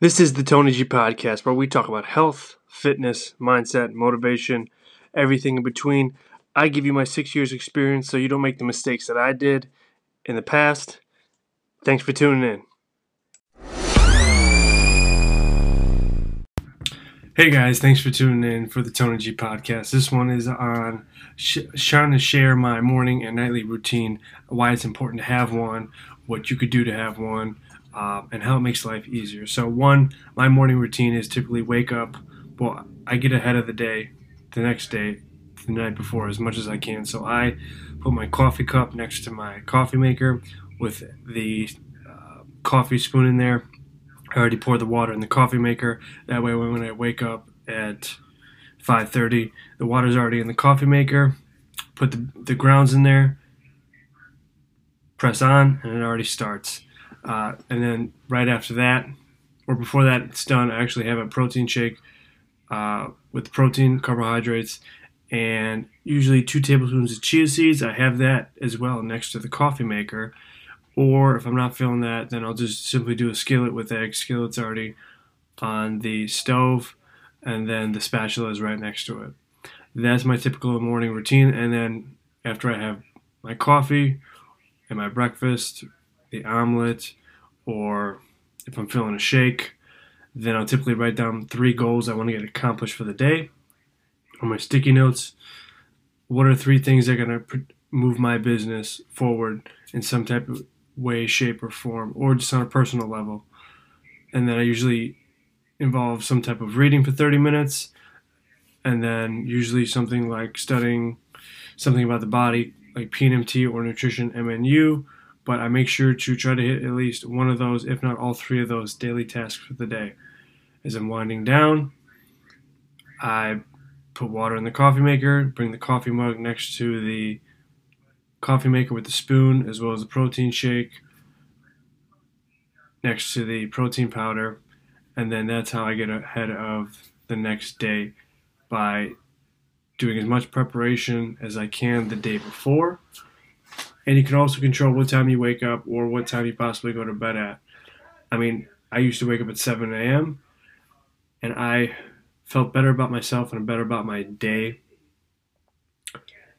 This is the Tony G podcast where we talk about health, fitness, mindset, motivation, everything in between. I give you my six years experience so you don't make the mistakes that I did in the past. Thanks for tuning in. Hey guys, thanks for tuning in for the Tony G podcast. This one is on sh- trying to share my morning and nightly routine, why it's important to have one, what you could do to have one, uh, and how it makes life easier. So, one, my morning routine is typically wake up. Well, I get ahead of the day, the next day, the night before, as much as I can. So, I put my coffee cup next to my coffee maker with the uh, coffee spoon in there. I already poured the water in the coffee maker. That way, when I wake up at 5:30, the water's already in the coffee maker. Put the, the grounds in there. Press on, and it already starts. Uh, and then right after that, or before that, it's done. I actually have a protein shake uh, with protein, carbohydrates, and usually two tablespoons of chia seeds. I have that as well next to the coffee maker. Or if I'm not feeling that, then I'll just simply do a skillet with eggs. Skillet's already on the stove, and then the spatula is right next to it. That's my typical morning routine. And then after I have my coffee and my breakfast, the omelet, or if I'm feeling a shake, then I'll typically write down three goals I want to get accomplished for the day on my sticky notes. What are three things that are going to move my business forward in some type of way, shape, or form, or just on a personal level? And then I usually involve some type of reading for 30 minutes, and then usually something like studying something about the body, like PNMT or nutrition MNU but I make sure to try to hit at least one of those, if not all three of those daily tasks for the day. As I'm winding down, I put water in the coffee maker, bring the coffee mug next to the coffee maker with the spoon, as well as the protein shake next to the protein powder, and then that's how I get ahead of the next day by doing as much preparation as I can the day before and you can also control what time you wake up or what time you possibly go to bed at. I mean, I used to wake up at 7 a.m. and I felt better about myself and better about my day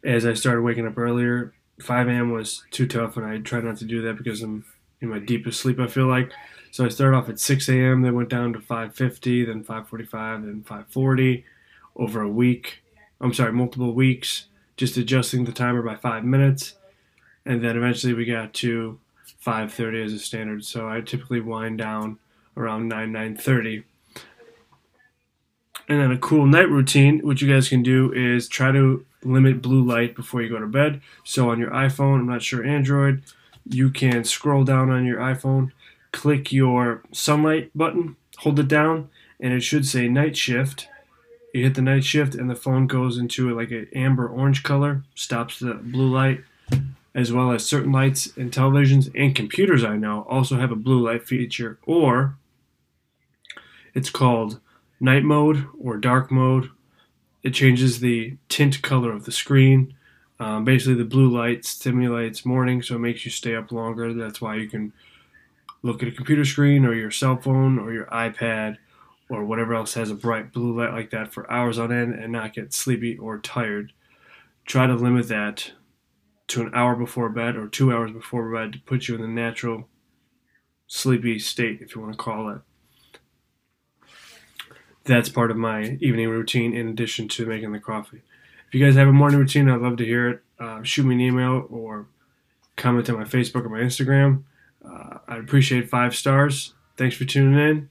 as I started waking up earlier. 5 a.m. was too tough, and I try not to do that because I'm in my deepest sleep. I feel like so. I started off at 6 a.m. Then went down to 5:50, then 5:45, then 5:40 over a week. I'm sorry, multiple weeks, just adjusting the timer by five minutes and then eventually we got to 5:30 as a standard. So I typically wind down around 9 9:30. And then a cool night routine, what you guys can do is try to limit blue light before you go to bed. So on your iPhone, I'm not sure Android, you can scroll down on your iPhone, click your sunlight button, hold it down, and it should say night shift. You hit the night shift, and the phone goes into like an amber orange color, stops the blue light, as well as certain lights in televisions and computers I know also have a blue light feature, or it's called night mode or dark mode. It changes the tint color of the screen. Um, basically, the blue light stimulates morning, so it makes you stay up longer. That's why you can look at a computer screen or your cell phone or your iPad or whatever else has a bright blue light like that for hours on end and not get sleepy or tired. Try to limit that to an hour before bed or two hours before bed to put you in the natural sleepy state, if you want to call it. That's part of my evening routine in addition to making the coffee. If you guys have a morning routine, I'd love to hear it. Uh, shoot me an email or comment on my Facebook or my Instagram. Uh, I'd appreciate five stars. Thanks for tuning in.